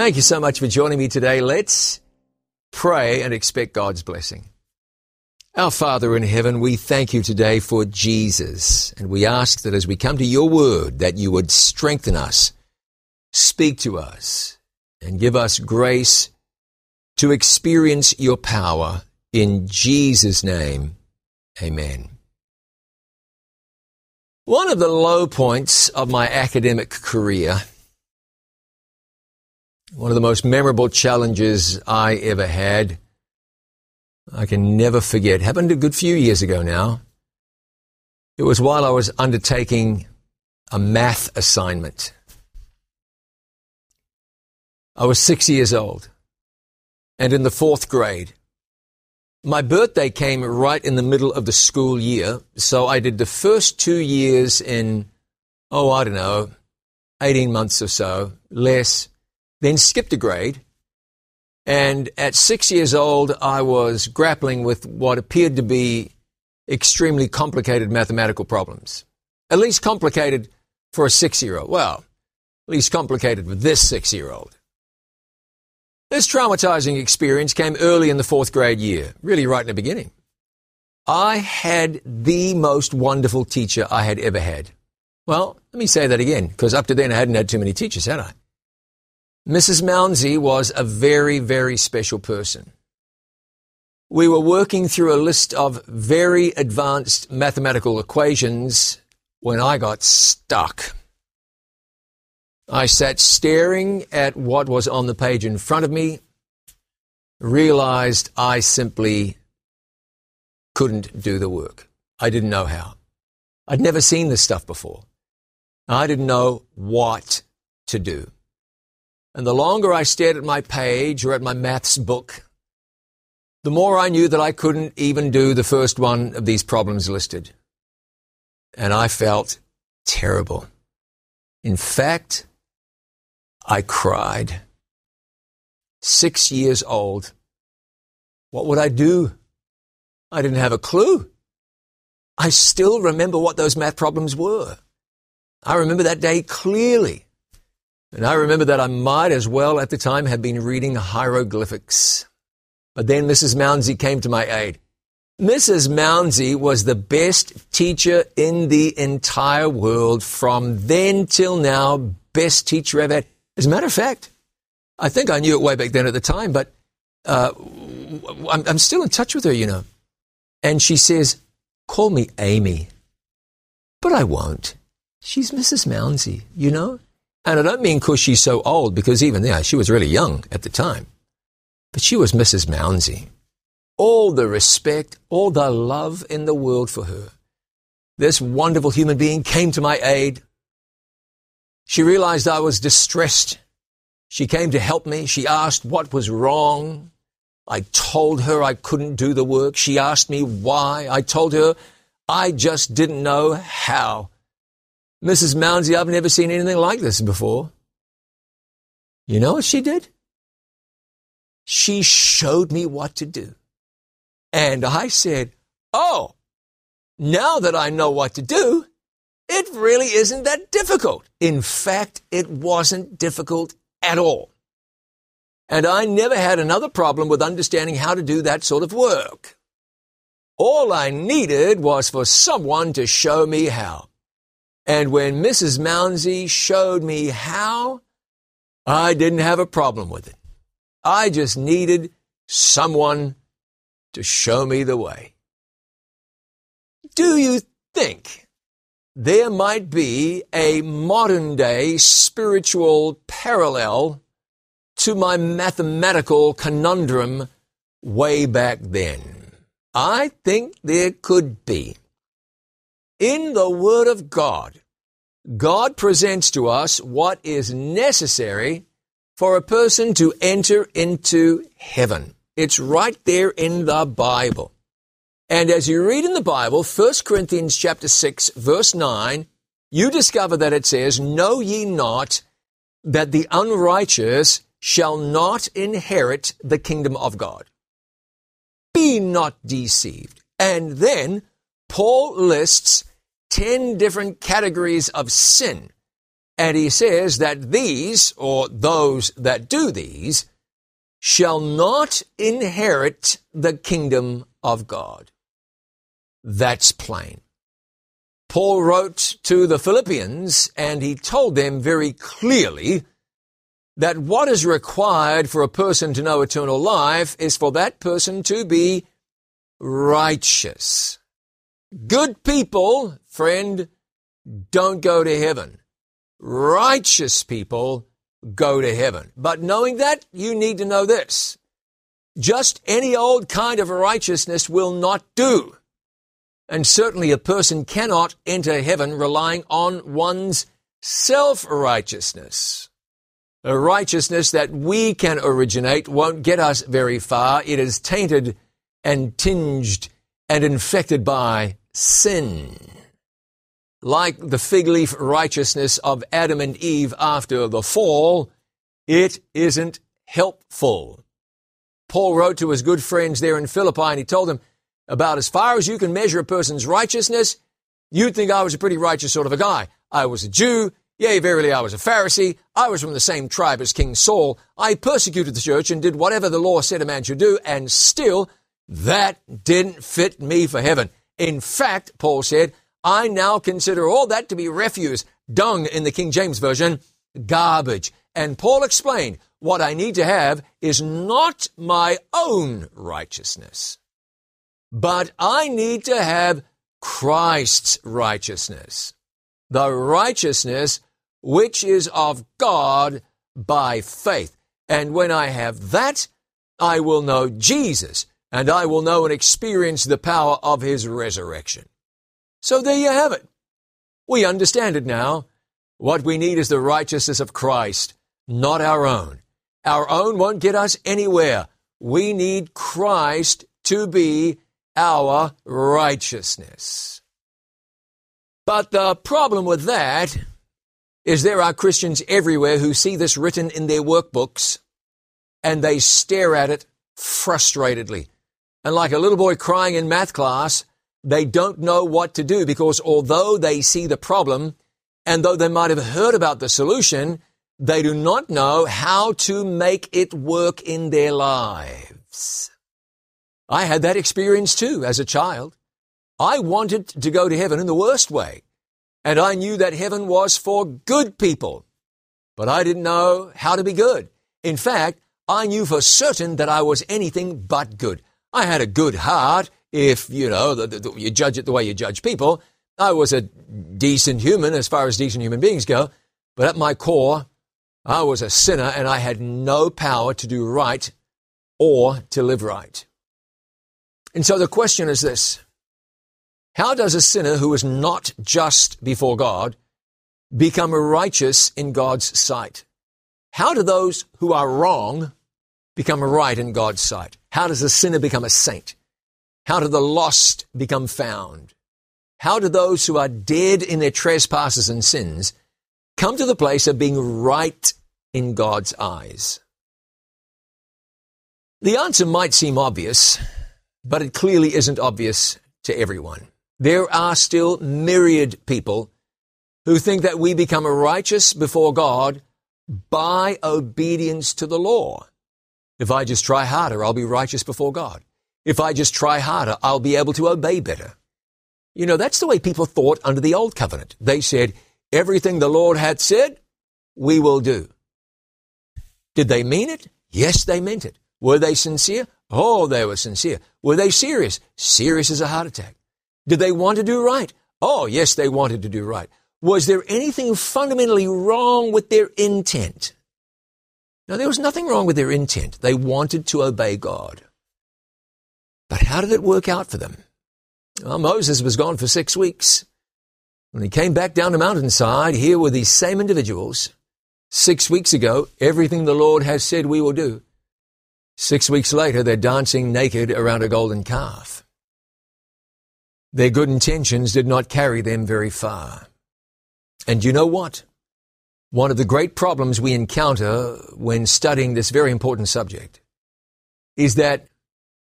Thank you so much for joining me today. Let's pray and expect God's blessing. Our Father in heaven, we thank you today for Jesus, and we ask that as we come to your word, that you would strengthen us, speak to us, and give us grace to experience your power. In Jesus' name, amen. One of the low points of my academic career one of the most memorable challenges I ever had. I can never forget. Happened a good few years ago now. It was while I was undertaking a math assignment. I was six years old and in the fourth grade. My birthday came right in the middle of the school year, so I did the first two years in, oh, I don't know, 18 months or so, less then skipped a grade. And at six years old, I was grappling with what appeared to be extremely complicated mathematical problems. At least complicated for a six year old. Well, at least complicated for this six year old. This traumatizing experience came early in the fourth grade year, really right in the beginning. I had the most wonderful teacher I had ever had. Well, let me say that again, because up to then I hadn't had too many teachers, had I? Mrs. Mounsey was a very, very special person. We were working through a list of very advanced mathematical equations when I got stuck. I sat staring at what was on the page in front of me, realized I simply couldn't do the work. I didn't know how. I'd never seen this stuff before. I didn't know what to do. And the longer I stared at my page or at my maths book, the more I knew that I couldn't even do the first one of these problems listed. And I felt terrible. In fact, I cried. Six years old. What would I do? I didn't have a clue. I still remember what those math problems were. I remember that day clearly. And I remember that I might as well at the time have been reading hieroglyphics. But then Mrs. Mounsey came to my aid. Mrs. Mounsey was the best teacher in the entire world from then till now, best teacher I've had. As a matter of fact, I think I knew it way back then at the time, but uh, I'm, I'm still in touch with her, you know. And she says, call me Amy. But I won't. She's Mrs. Mounsey, you know? And I don't mean because she's so old, because even there, she was really young at the time. But she was Mrs. Mounsey. All the respect, all the love in the world for her. This wonderful human being came to my aid. She realized I was distressed. She came to help me. She asked what was wrong. I told her I couldn't do the work. She asked me why. I told her I just didn't know how. Mrs. Mounsey, I've never seen anything like this before. You know what she did? She showed me what to do. And I said, Oh, now that I know what to do, it really isn't that difficult. In fact, it wasn't difficult at all. And I never had another problem with understanding how to do that sort of work. All I needed was for someone to show me how. And when Mrs. Mounsey showed me how, I didn't have a problem with it. I just needed someone to show me the way. Do you think there might be a modern day spiritual parallel to my mathematical conundrum way back then? I think there could be. In the Word of God, God presents to us what is necessary for a person to enter into heaven. It's right there in the Bible. And as you read in the Bible, 1 Corinthians chapter 6 verse 9, you discover that it says, Know ye not that the unrighteous shall not inherit the kingdom of God. Be not deceived. And then Paul lists 10 different categories of sin And he says that these, or those that do these, shall not inherit the kingdom of God. That's plain. Paul wrote to the Philippians and he told them very clearly that what is required for a person to know eternal life is for that person to be righteous. Good people, friend, don't go to heaven. Righteous people go to heaven. But knowing that, you need to know this. Just any old kind of righteousness will not do. And certainly a person cannot enter heaven relying on one's self-righteousness. A righteousness that we can originate won't get us very far. It is tainted and tinged and infected by sin. Like the fig leaf righteousness of Adam and Eve after the fall, it isn't helpful. Paul wrote to his good friends there in Philippi and he told them, about as far as you can measure a person's righteousness, you'd think I was a pretty righteous sort of a guy. I was a Jew. Yea, verily, I was a Pharisee. I was from the same tribe as King Saul. I persecuted the church and did whatever the law said a man should do, and still, that didn't fit me for heaven. In fact, Paul said, I now consider all that to be refuse, dung in the King James Version, garbage. And Paul explained, what I need to have is not my own righteousness, but I need to have Christ's righteousness, the righteousness which is of God by faith. And when I have that, I will know Jesus, and I will know and experience the power of his resurrection. So there you have it. We understand it now. What we need is the righteousness of Christ, not our own. Our own won't get us anywhere. We need Christ to be our righteousness. But the problem with that is there are Christians everywhere who see this written in their workbooks and they stare at it frustratedly. And like a little boy crying in math class, they don't know what to do because although they see the problem and though they might have heard about the solution, they do not know how to make it work in their lives. I had that experience too as a child. I wanted to go to heaven in the worst way, and I knew that heaven was for good people, but I didn't know how to be good. In fact, I knew for certain that I was anything but good. I had a good heart, if, you know, the, the, you judge it the way you judge people. I was a decent human as far as decent human beings go, but at my core, I was a sinner and I had no power to do right or to live right. And so the question is this How does a sinner who is not just before God become righteous in God's sight? How do those who are wrong become right in God's sight? How does a sinner become a saint? How do the lost become found? How do those who are dead in their trespasses and sins come to the place of being right in God's eyes? The answer might seem obvious, but it clearly isn't obvious to everyone. There are still myriad people who think that we become righteous before God by obedience to the law. If I just try harder, I'll be righteous before God. If I just try harder, I'll be able to obey better. You know, that's the way people thought under the old covenant. They said, everything the Lord hath said, we will do. Did they mean it? Yes, they meant it. Were they sincere? Oh, they were sincere. Were they serious? Serious as a heart attack. Did they want to do right? Oh, yes, they wanted to do right. Was there anything fundamentally wrong with their intent? No, there was nothing wrong with their intent. They wanted to obey God. But how did it work out for them? Well, Moses was gone for six weeks. When he came back down the mountainside, here were these same individuals. Six weeks ago, everything the Lord has said we will do. Six weeks later, they're dancing naked around a golden calf. Their good intentions did not carry them very far. And you know what? One of the great problems we encounter when studying this very important subject is that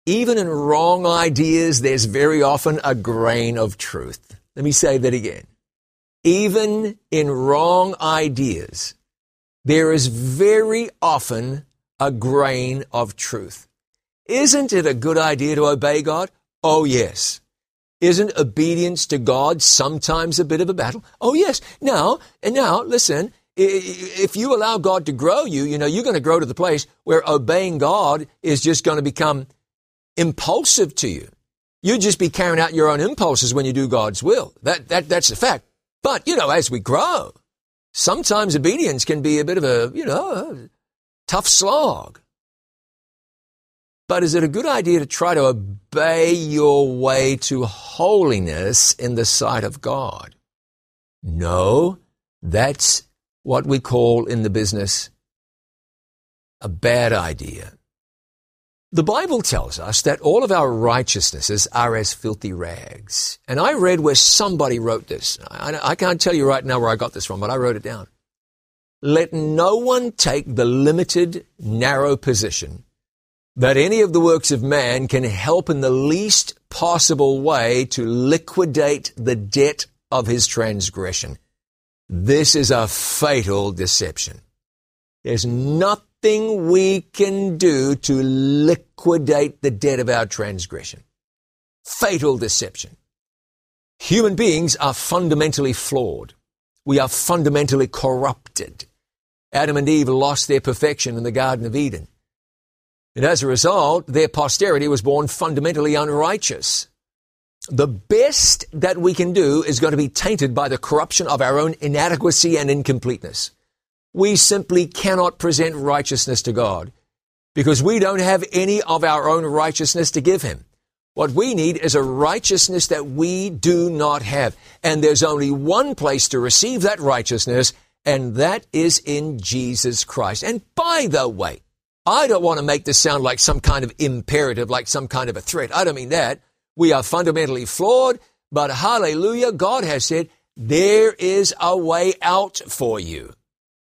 even in wrong ideas, there's very often a grain of truth. Let me say that again. even in wrong ideas, there is very often a grain of truth. Isn't it a good idea to obey God? Oh, yes. Isn't obedience to God sometimes a bit of a battle? Oh, yes. Now, and now, listen, if you allow God to grow you, you know, you're going to grow to the place where obeying God is just going to become impulsive to you. You'll just be carrying out your own impulses when you do God's will. That, that, that's the fact. But, you know, as we grow, sometimes obedience can be a bit of a, you know, tough slog. But is it a good idea to try to obey your way to holiness in the sight of God? No, that's what we call in the business a bad idea. The Bible tells us that all of our righteousnesses are as filthy rags. And I read where somebody wrote this. I, I, can't tell you right now where I got this from, but I wrote it down. Let no one take the limited, narrow position that any of the works of man can help in the least possible way to liquidate the debt of his transgression. This is a fatal deception. There's nothing we can do to liquidate the debt of our transgression. Fatal deception. Human beings are fundamentally flawed. We are fundamentally corrupted. Adam and Eve lost their perfection in the Garden of Eden. And as a result, their posterity was born fundamentally unrighteous. The best that we can do is going to be tainted by the corruption of our own inadequacy and incompleteness. We simply cannot present righteousness to God because we don't have any of our own righteousness to give Him. What we need is a righteousness that we do not have. And there's only one place to receive that righteousness, and that is in Jesus Christ. And by the way, I don't want to make this sound like some kind of imperative, like some kind of a threat. I don't mean that. We are fundamentally flawed, but hallelujah, God has said, there is a way out for you.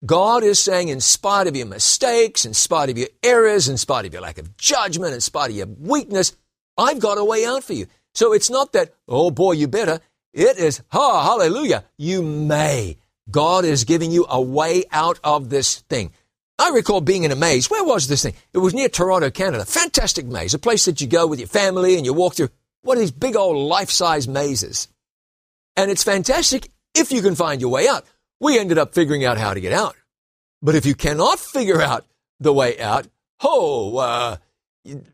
God is saying, in spite of your mistakes, in spite of your errors, in spite of your lack of judgment, in spite of your weakness, I've got a way out for you. So it's not that, oh boy, you better. It is, ha, hallelujah, you may. God is giving you a way out of this thing. I recall being in a maze. Where was this thing? It was near Toronto, Canada. Fantastic maze, a place that you go with your family and you walk through. One of these big old life-size mazes. And it's fantastic if you can find your way out. We ended up figuring out how to get out. But if you cannot figure out the way out, oh, uh, you,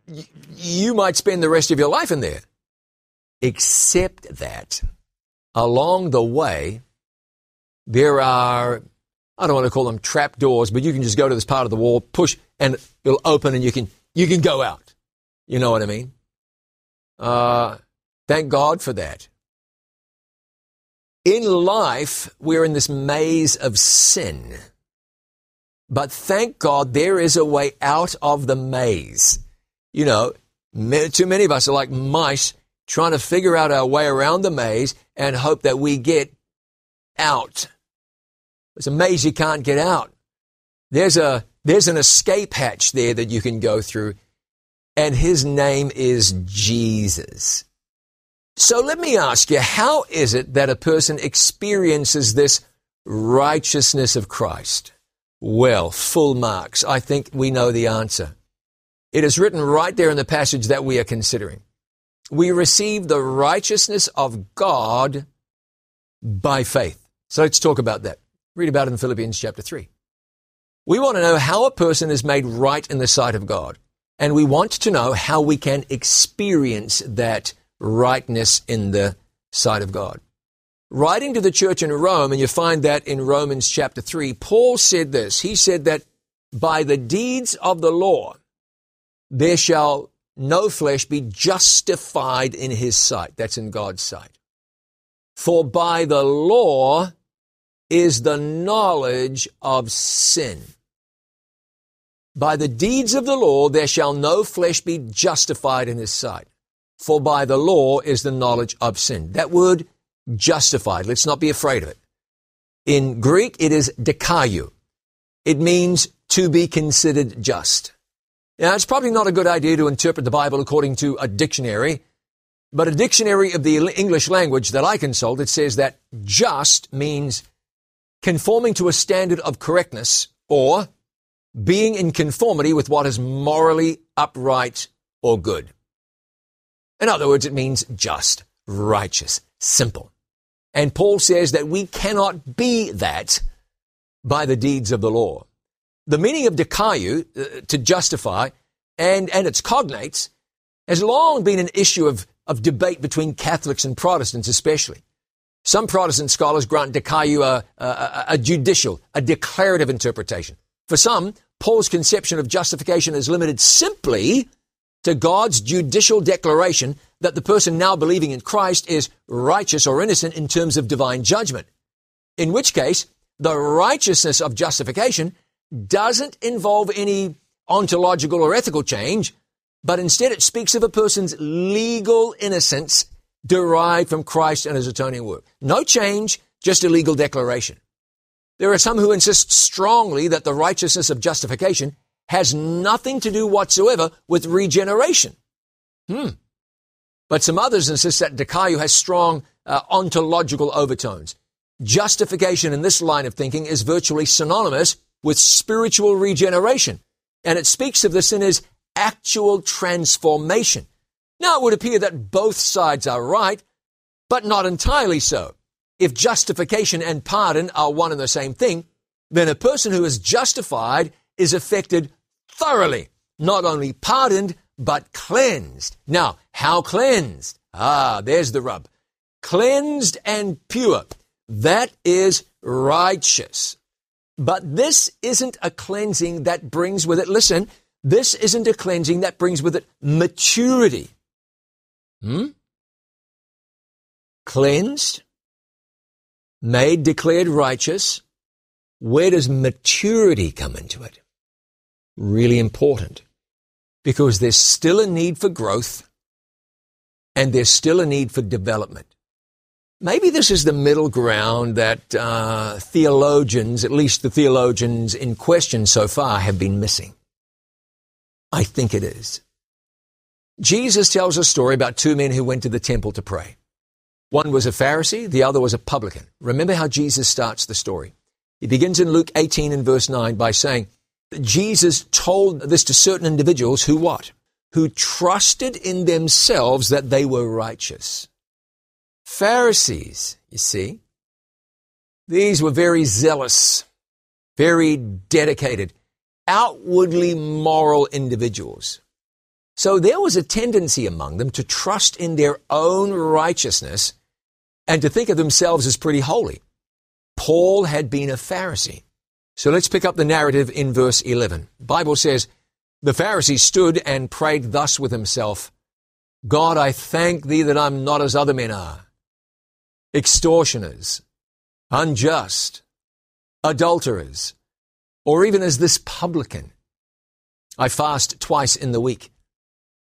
you might spend the rest of your life in there. Except that along the way, there are I don't want to call them trap doors, but you can just go to this part of the wall, push, and it'll open, and you can you can go out. You know what I mean? Uh, thank God for that. In life, we're in this maze of sin. But thank God there is a way out of the maze. You know, too many of us are like mice trying to figure out our way around the maze and hope that we get out. It's a maze you can't get out. There's a, there's an escape hatch there that you can go through, and his name is Jesus. So let me ask you, how is it that a person experiences this righteousness of Christ? Well, full marks. I think we know the answer. It is written right there in the passage that we are considering. We receive the righteousness of God by faith. So let's talk about that. Read about it in Philippians chapter 3. We want to know how a person is made right in the sight of God. And we want to know how we can experience that rightness in the sight of God. Writing to the church in Rome, and you find that in Romans chapter 3, Paul said this. He said that by the deeds of the law, there shall no flesh be justified in his sight. That's in God's sight. For by the law is the knowledge of sin. By the deeds of the law there shall no flesh be justified in his sight. For by the law is the knowledge of sin. That word justified, let's not be afraid of it. In Greek, it is dikaiou. It means to be considered just. Now, it's probably not a good idea to interpret the Bible according to a dictionary But a dictionary of the English language that I consulted says that just means conforming to a standard of correctness or being in conformity with what is morally upright or good. In other words, it means just, righteous, simple. And Paul says that we cannot be that by the deeds of the law. The meaning of dikaiou, uh, to justify, and, and its cognates, has long been an issue of, of debate between Catholics and Protestants especially. Some Protestant scholars grant dikaiou a, a, a judicial, a declarative interpretation. For some, Paul's conception of justification is limited simply to God's judicial declaration that the person now believing in Christ is righteous or innocent in terms of divine judgment. In which case, the righteousness of justification doesn't involve any ontological or ethical change, but instead it speaks of a person's legal innocence derived from Christ and his atoning work. No change, just a legal declaration. There are some who insist strongly that the righteousness of justification has nothing to do whatsoever with regeneration. Hmm. But some others insist that dikaiou has strong uh, ontological overtones. Justification in this line of thinking is virtually synonymous with spiritual regeneration, and it speaks of the sinner's actual transformation. Now, it would appear that both sides are right, but not entirely so. If justification and pardon are one and the same thing, then a person who is justified is affected thoroughly, not only pardoned, but cleansed. Now, how cleansed? Ah, there's the rub. Cleansed and pure. That is righteous. But this isn't a cleansing that brings with it, listen, this isn't a cleansing that brings with it maturity. Hmm? Cleansed, made, declared righteous. Where does maturity come into it? Really important. Because there's still a need for growth and there's still a need for development. Maybe this is the middle ground that uh, theologians, at least the theologians in question so far, have been missing. I think it is. Jesus tells a story about two men who went to the temple to pray. One was a Pharisee, the other was a publican. Remember how Jesus starts the story. He begins in Luke 18 and verse 9 by saying, Jesus told this to certain individuals who what? Who trusted in themselves that they were righteous. Pharisees, you see, these were very zealous, very dedicated, outwardly moral individuals. So there was a tendency among them to trust in their own righteousness and to think of themselves as pretty holy. Paul had been a Pharisee. So let's pick up the narrative in verse 11. Bible says, The Pharisee stood and prayed thus with himself, God, I thank thee that I'm not as other men are extortioners, unjust, adulterers, or even as this publican. I fast twice in the week.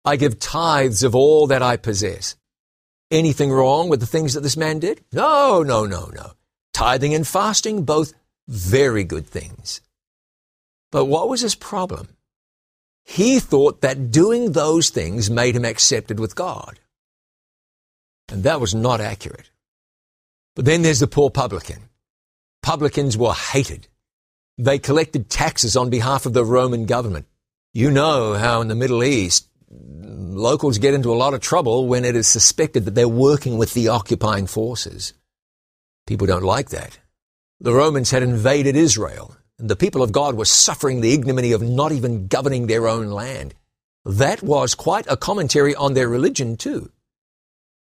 I give tithes of all that I possess. Anything wrong with the things that this man did? No, no, no, no. Tithing and fasting, both very good things. But what was his problem? He thought that doing those things made him accepted with God. And that was not accurate. But then there's the poor publican. Publicans were hated. They collected taxes on behalf of the Roman government. You know how in the Middle East, locals get into a lot of trouble when it is suspected that they're working with the occupying forces. People don't like that. The Romans had invaded Israel, and the people of God were suffering the ignominy of not even governing their own land. That was quite a commentary on their religion, too.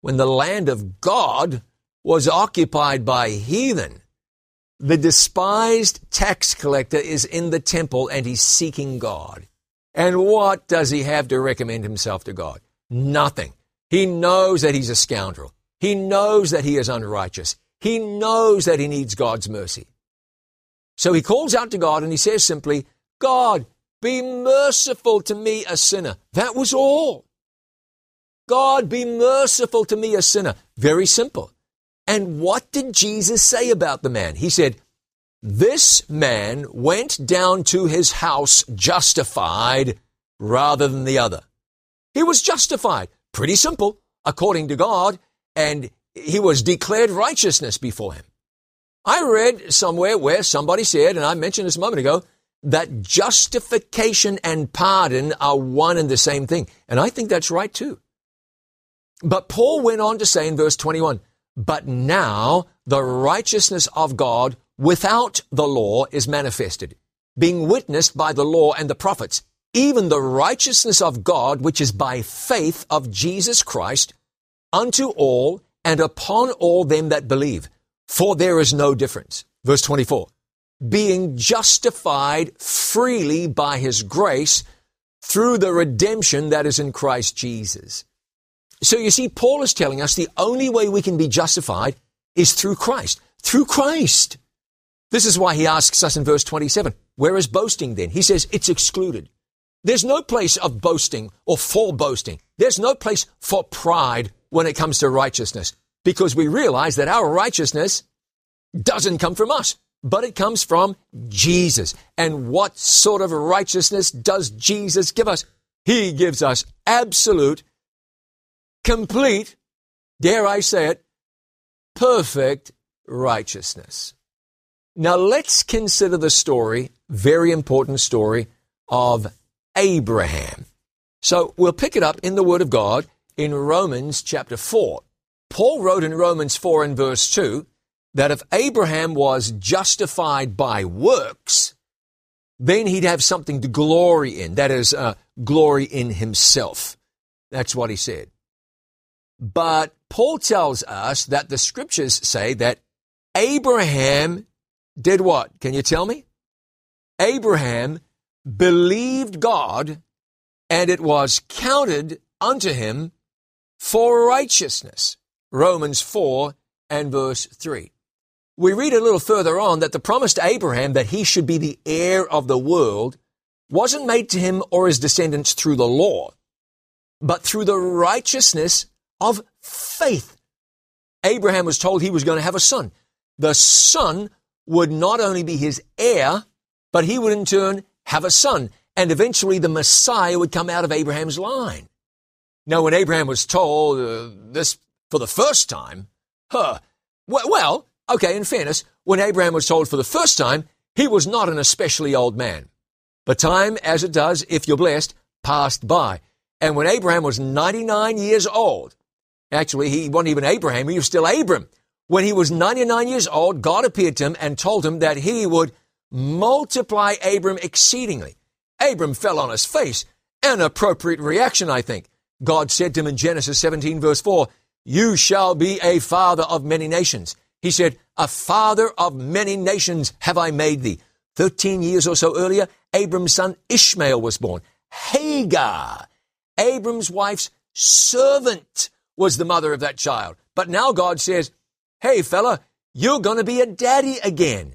When the land of God was occupied by heathen. The despised tax collector is in the temple and he's seeking God. And what does he have to recommend himself to God? Nothing. He knows that he's a scoundrel. He knows that he is unrighteous. He knows that he needs God's mercy. So he calls out to God and he says simply, God, be merciful to me, a sinner. That was all. God, be merciful to me, a sinner. Very simple. And what did Jesus say about the man? He said, This man went down to his house justified rather than the other. He was justified. Pretty simple. according to God, and he was declared righteousness before him. I read somewhere where somebody said, and I mentioned this a moment ago, that justification and pardon are one and the same thing. And I think that's right too. But Paul went on to say in verse 21, but now the righteousness of God without the law is manifested, being witnessed by the law and the prophets, even the righteousness of God, which is by faith of Jesus Christ, unto all and upon all them that believe. For there is no difference. Verse 24. Being justified freely by his grace through the redemption that is in Christ Jesus. So you see, Paul is telling us the only way we can be justified is through Christ. Through Christ. This is why he asks us in verse 27, where is boasting then? He says it's excluded. There's no place of boasting or for boasting. There's no place for pride when it comes to righteousness because we realize that our righteousness doesn't come from us, but it comes from Jesus. And what sort of righteousness does Jesus give us? He gives us absolute complete, dare I say it, perfect righteousness. Now let's consider the story, very important story of Abraham. So we'll pick it up in the Word of God in Romans chapter 4. Paul wrote in Romans 4 and verse 2 that if Abraham was justified by works, then he'd have something to glory in. That is, uh, glory in himself. That's what he said. But Paul tells us that the scriptures say that Abraham did what? Can you tell me? Abraham believed God and it was counted unto him for righteousness. Romans 4 and verse 3. We read a little further on that the promise to Abraham that he should be the heir of the world wasn't made to him or his descendants through the law, but through the righteousness of faith. Abraham was told he was going to have a son. The son would not only be his heir, but he would in turn have a son. And eventually the Messiah would come out of Abraham's line. Now, when Abraham was told uh, this for the first time, huh, well, okay, in fairness, when Abraham was told for the first time, he was not an especially old man. But time, as it does, if you're blessed, passed by. And when Abraham was 99 years old, Actually, he wasn't even Abraham, he was still Abram. When he was 99 years old, God appeared to him and told him that he would multiply Abram exceedingly. Abram fell on his face. An appropriate reaction, I think. God said to him in Genesis 17 verse 4, You shall be a father of many nations. He said, A father of many nations have I made thee. Thirteen years or so earlier, Abram's son Ishmael was born. Hagar, Abram's wife's servant, was the mother of that child. But now God says, Hey, fella, you're going to be a daddy again.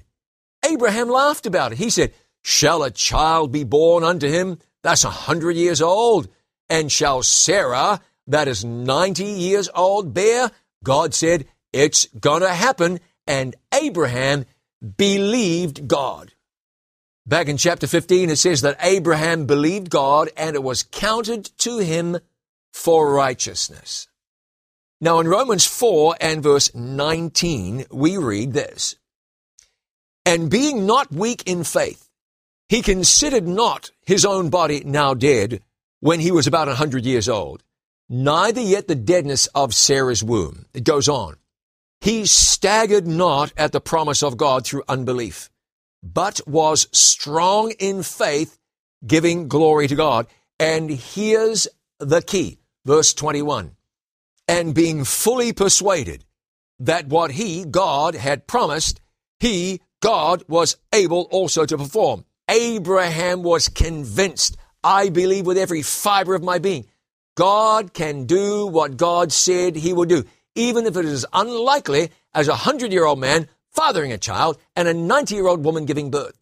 Abraham laughed about it. He said, Shall a child be born unto him that's a hundred years old? And shall Sarah, that is 90 years old, bear? God said, It's going to happen. And Abraham believed God. Back in chapter 15, it says that Abraham believed God and it was counted to him for righteousness. Now in Romans 4 and verse 19, we read this. And being not weak in faith, he considered not his own body now dead when he was about a hundred years old, neither yet the deadness of Sarah's womb. It goes on. He staggered not at the promise of God through unbelief, but was strong in faith, giving glory to God. And here's the key. Verse 21 and being fully persuaded that what he, God, had promised, he, God, was able also to perform. Abraham was convinced, I believe with every fiber of my being, God can do what God said he would do, even if it is unlikely as a hundred year old man fathering a child and a 90 year old woman giving birth.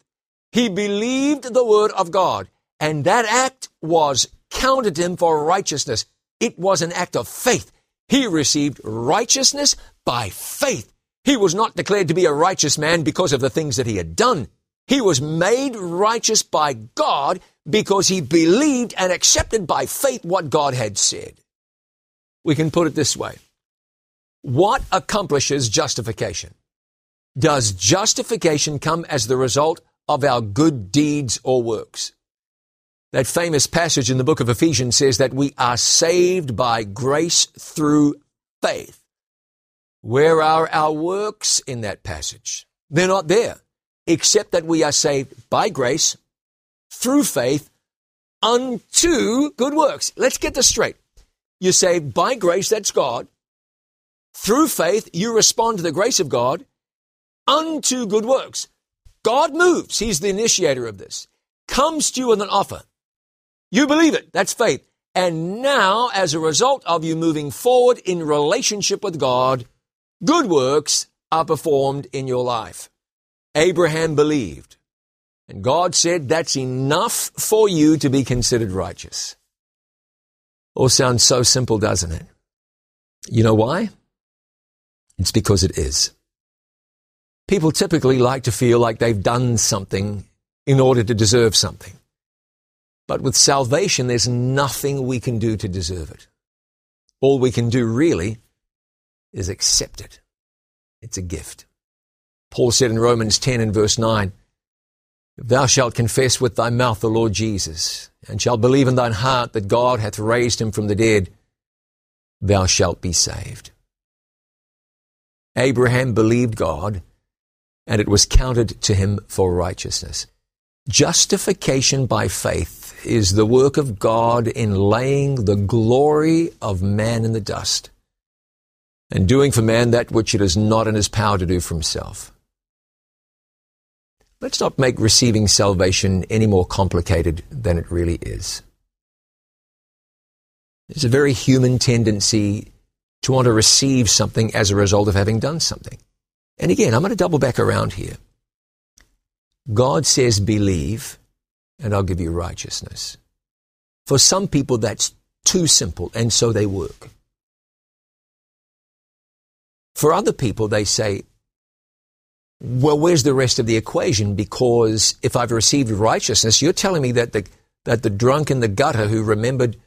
He believed the word of God, and that act was counted him for righteousness. It was an act of faith. He received righteousness by faith. He was not declared to be a righteous man because of the things that he had done. He was made righteous by God because he believed and accepted by faith what God had said. we can put it this way. What accomplishes justification? Does justification come as the result of our good deeds or works? That famous passage in the book of Ephesians says that we are saved by grace through faith. Where are our works in that passage? They're not there, except that we are saved by grace through faith unto good works. Let's get this straight. You're saved by grace, that's God. Through faith, you respond to the grace of God unto good works. God moves. He's the initiator of this. Comes to you with an offer. You believe it. That's faith. And now, as a result of you moving forward in relationship with God, good works are performed in your life. Abraham believed. And God said, that's enough for you to be considered righteous. All sounds so simple, doesn't it? You know why? It's because it is. People typically like to feel like they've done something in order to deserve something. But with salvation, there's nothing we can do to deserve it. All we can do really is accept it. It's a gift. Paul said in Romans 10 and verse 9, If thou shalt confess with thy mouth the Lord Jesus, and shalt believe in thine heart that God hath raised him from the dead, thou shalt be saved. Abraham believed God, and it was counted to him for righteousness. Justification by faith is the work of God in laying the glory of man in the dust and doing for man that which it is not in his power to do for himself. Let's not make receiving salvation any more complicated than it really is. There's a very human tendency to want to receive something as a result of having done something. And again, I'm going to double back around here. God says, believe, and I'll give you righteousness. For some people, that's too simple, and so they work. For other people, they say, well, where's the rest of the equation? Because if I've received righteousness, you're telling me that the, that the drunk in the gutter who remembered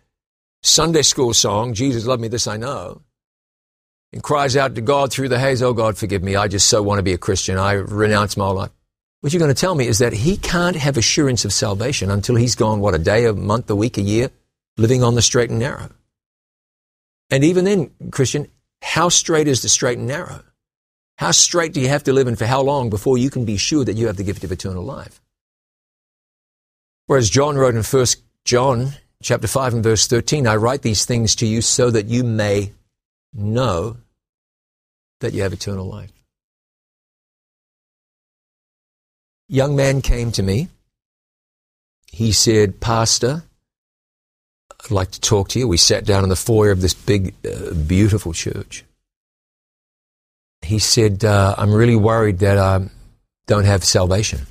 Sunday school song, Jesus loved me, this I know, and cries out to God through the haze, Oh God, forgive me. I just so want to be a Christian. I renounce my life. What you're going to tell me is that he can't have assurance of salvation until he's gone, what, a day, a month, a week, a year, living on the straight and narrow. And even then, Christian, how straight is the straight and narrow? How straight do you have to live and for how long before you can be sure that you have the gift of eternal life? Whereas John wrote in 1 John chapter 5 and verse 13, I write these things to you so that you may know that you have eternal life. Young man came to me. He said, Pastor, I'd like to talk to you. We sat down in the foyer of this big, uh, beautiful church. He said, uh, I'm really worried that I don't have salvation.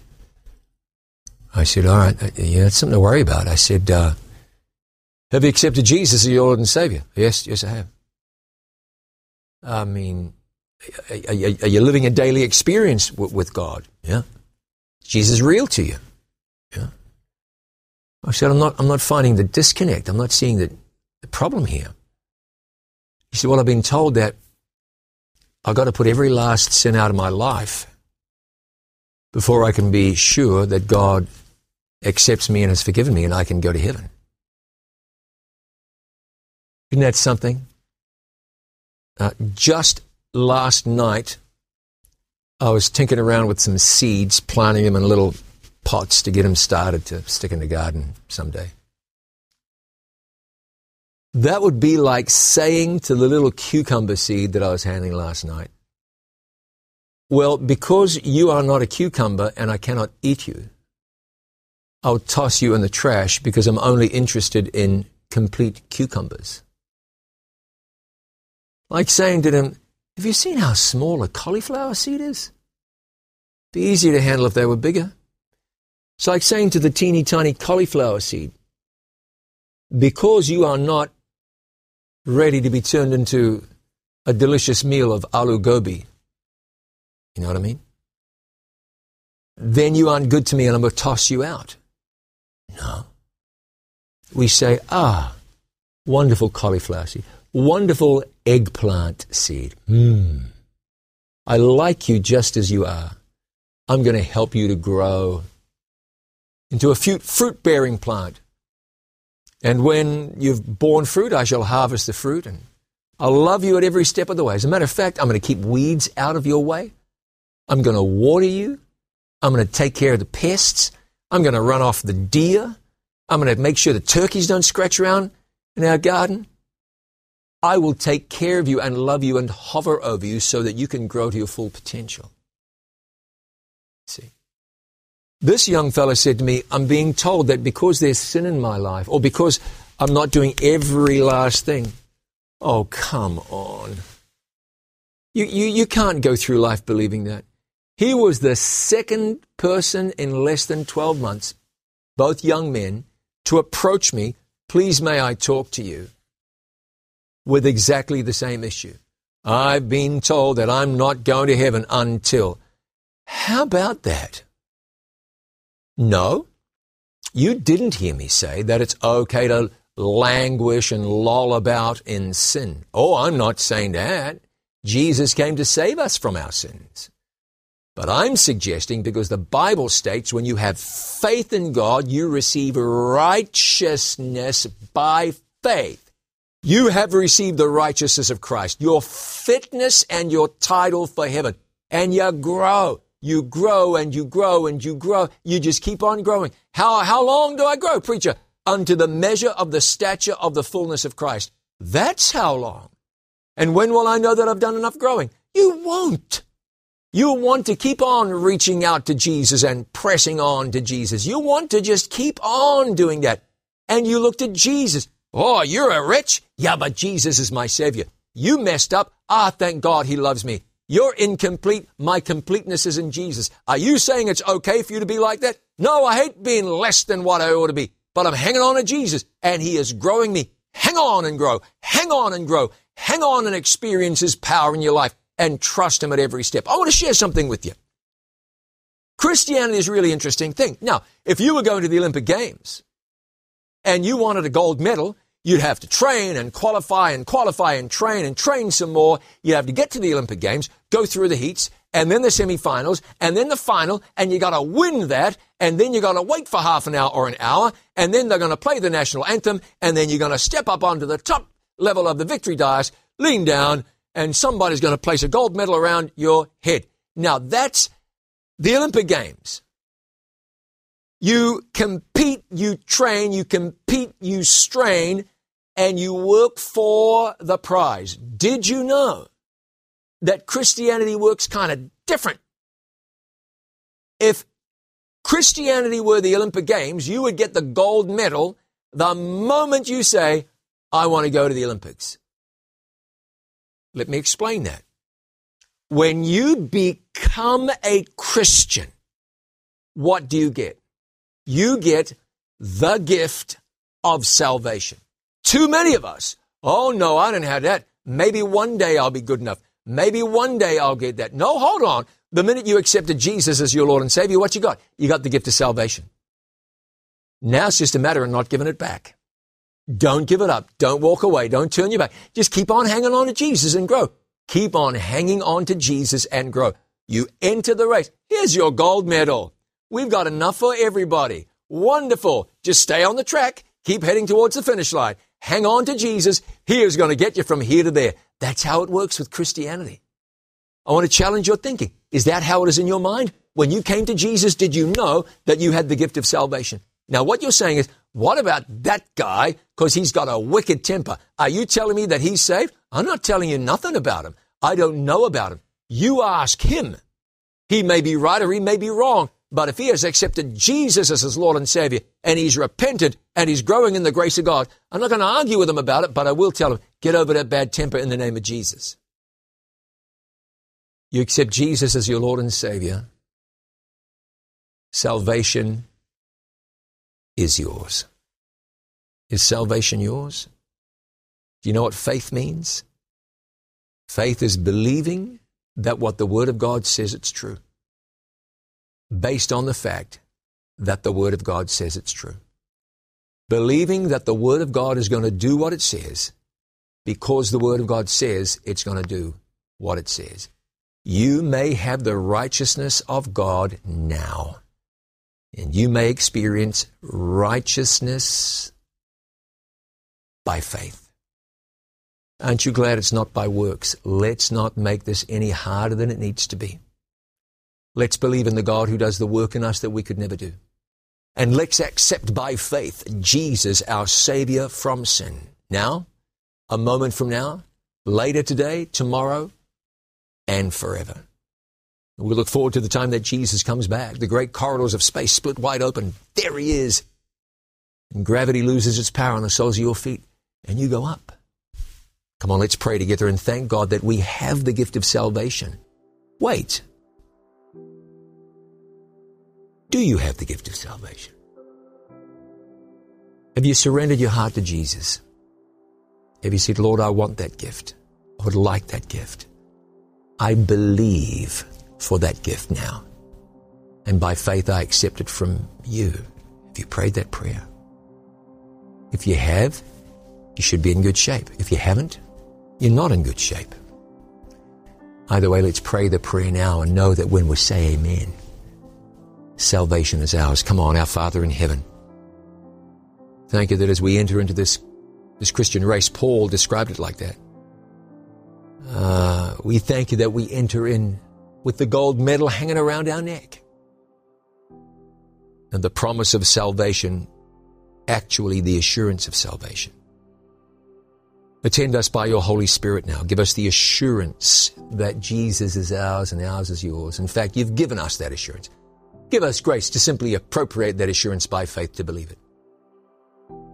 I said, All right, uh, yeah, that's something to worry about. I said, uh, Have you accepted Jesus as your Lord and Savior? Yes, yes, I have. I mean, are, you living a daily experience with God? Yeah. Jesus real to you? Yeah. I said, I'm not, I'm not finding the disconnect. I'm not seeing the, the problem here. He said, Well, I've been told that I've got to put every last sin out of my life before I can be sure that God accepts me and has forgiven me and I can go to heaven. Isn't that something? Uh, just last night, I was tinkering around with some seeds, planting them in little pots to get them started to stick in the garden someday. That would be like saying to the little cucumber seed that I was handling last night, Well, because you are not a cucumber and I cannot eat you, I'll toss you in the trash because I'm only interested in complete cucumbers. Like saying to them, Have you seen how small a cauliflower seed is? It'd Be easier to handle if they were bigger. It's like saying to the teeny tiny cauliflower seed, because you are not ready to be turned into a delicious meal of aloo gobi, you know what I mean? Then you aren't good to me and I'm going to toss you out. No. We say, ah, wonderful cauliflower seed. Wonderful eggplant seed. Hmm. I like you just as you are. I'm going to help you to grow into a fruit bearing plant. And when you've borne fruit, I shall harvest the fruit and I'll love you at every step of the way. As a matter of fact, I'm going to keep weeds out of your way. I'm going to water you. I'm going to take care of the pests. I'm going to run off the deer. I'm going to make sure the turkeys don't scratch around in our garden. I will take care of you and love you and hover over you so that you can grow to your full potential. See? This young fellow said to me, I'm being told that because there's sin in my life, or because I'm not doing every last thing. Oh, come on. You, you, you can't go through life believing that. He was the second person in less than 12 months, both young men, to approach me, please may I talk to you, with exactly the same issue. I've been told that I'm not going to heaven until. How about that? No, you didn't hear me say that it's okay to languish and loll about in sin. Oh, I'm not saying that. Jesus came to save us from our sins. But I'm suggesting because the Bible states when you have faith in God, you receive righteousness by faith. You have received the righteousness of Christ, your fitness and your title for heaven. And you grow. You grow and you grow and you grow. You just keep on growing. How, how long do I grow, preacher? Unto the measure of the stature of the fullness of Christ. That's how long. And when will I know that I've done enough growing? You won't. You want to keep on reaching out to Jesus and pressing on to Jesus. You want to just keep on doing that. And you looked at Jesus. Oh, you're a rich? Yeah, but Jesus is my Savior. You messed up. Ah, thank God he loves me. You're incomplete. My completeness is in Jesus. Are you saying it's okay for you to be like that? No, I hate being less than what I ought to be, but I'm hanging on to Jesus and he is growing me. Hang on and grow. Hang on and grow. Hang on and experience his power in your life and trust Him at every step. I want to share something with you. Christianity is a really interesting thing. Now, if you were going to the Olympic Games and you wanted a gold medal, you'd have to train and qualify and qualify and train and train some more. You'd have to get to the Olympic Games, go through the heats, and then the semifinals, and then the final, and you gotta win that, and then you gotta wait for half an hour or an hour, and then they're gonna play the national anthem, and then you're gonna step up onto the top level of the victory dais, lean down, and somebody's going to place a gold medal around your head. Now that's the Olympic Games. You compete, you train, you compete, you strain, and you work for the prize. Did you know that Christianity works kind of different? If Christianity were the Olympic Games, you would get the gold medal the moment you say, I want to go to the Olympics. Let me explain that. When you become a Christian, what do you get? You get the gift of salvation. Too many of us, oh no, I didn't have that. Maybe one day I'll be good enough. Maybe one day I'll get that. No, hold on. The minute you accepted Jesus as your Lord and Savior, what you got? You got the gift of salvation. Now it's just a matter of not giving it back. Don't give it up. Don't walk away. Don't turn your back. Just keep on hanging on to Jesus and grow. Keep on hanging on to Jesus and grow. You enter the race. Here's your gold medal. We've got enough for everybody. Wonderful. Just stay on the track. Keep heading towards the finish line. Hang on to Jesus. He is going to get you from here to there. That's how it works with Christianity. I want to challenge your thinking. Is that how it is in your mind? When you came to Jesus, did you know that you had the gift of salvation? Now, what you're saying is, what about that guy? Because he's got a wicked temper. Are you telling me that he's saved? I'm not telling you nothing about him. I don't know about him. You ask him. He may be right or he may be wrong. But if he has accepted Jesus as his Lord and Savior and he's repented and he's growing in the grace of God, I'm not going to argue with him about it, but I will tell him, get over that bad temper in the name of Jesus. You accept Jesus as your Lord and Savior. Salvation is yours. Is salvation yours? Do you know what faith means? Faith is believing that what the Word of God says it's true, based on the fact that the Word of God says it's true. Believing that the Word of God is going to do what it says, because the Word of God says it's going to do what it says. You may have the righteousness of God now, and you may experience righteousness by faith. Aren't you glad it's not by works? Let's not make this any harder than it needs to be. Let's believe in the God who does the work in us that we could never do. And let's accept by faith Jesus, our Savior from sin. Now, a moment from now, later today, tomorrow, and forever. We look forward to the time that Jesus comes back. The great corridors of space split wide open. There he is. And gravity loses its power on the soles of your feet, and you go up. Come on, let's pray together and thank God that we have the gift of salvation. Wait. Do you have the gift of salvation? Have you surrendered your heart to Jesus? Have you said, Lord, I want that gift. I would like that gift. I believe for that gift now. And by faith, I accept it from you. Have you prayed that prayer? If you have, you should be in good shape. If you haven't, you're not in good shape. Either way, let's pray the prayer now and know that when we say amen, salvation is ours. Come on, our Father in heaven. Thank you that as we enter into this, this Christian race, Paul described it like that. Uh, we thank you that we enter in with the gold medal hanging around our neck. And the promise of salvation, actually the assurance of salvation. Attend us by your Holy Spirit now. Give us the assurance that Jesus is ours and ours is yours. In fact, you've given us that assurance. Give us grace to simply appropriate that assurance by faith to believe it.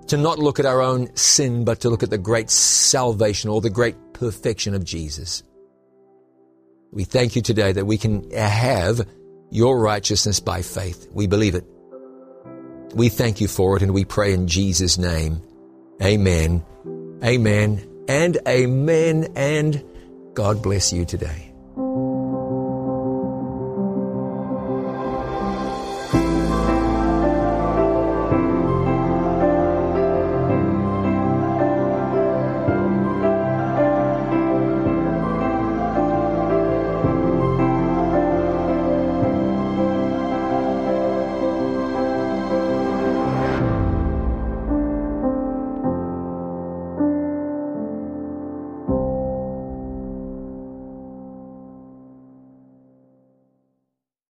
To not look at our own sin, but to look at the great salvation or the great perfection of Jesus. We thank you today that we can have your righteousness by faith. We believe it. We thank you for it and we pray in Jesus' name. Amen. Amen and amen. And God bless you today.